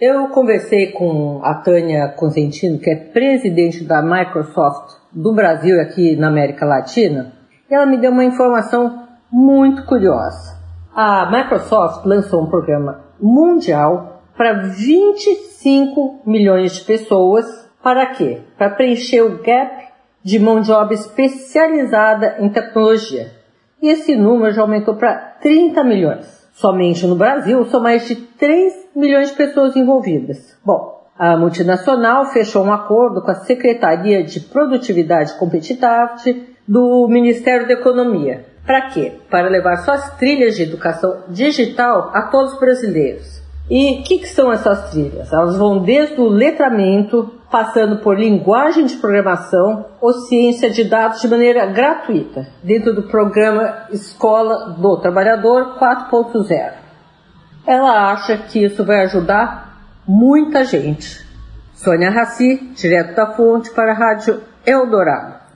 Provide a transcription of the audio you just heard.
eu conversei com a Tânia Consentino, que é presidente da Microsoft do Brasil aqui na América Latina, e ela me deu uma informação muito curiosa. A Microsoft lançou um programa mundial para 25 milhões de pessoas. Para quê? Para preencher o gap de mão de obra especializada em tecnologia. E esse número já aumentou para 30 milhões. Somente no Brasil são mais de 3 milhões de pessoas envolvidas. Bom, a multinacional fechou um acordo com a Secretaria de Produtividade e Competitividade do Ministério da Economia. Para quê? Para levar suas trilhas de educação digital a todos os brasileiros. E o que, que, são essas trilhas? Elas vão desde o letramento, passando por linguagem de programação ou ciência de dados de maneira gratuita, dentro do programa Escola do Trabalhador 4.0. Ela acha que isso vai ajudar muita gente. Sônia Raci, direto da fonte para a Rádio Eldorado.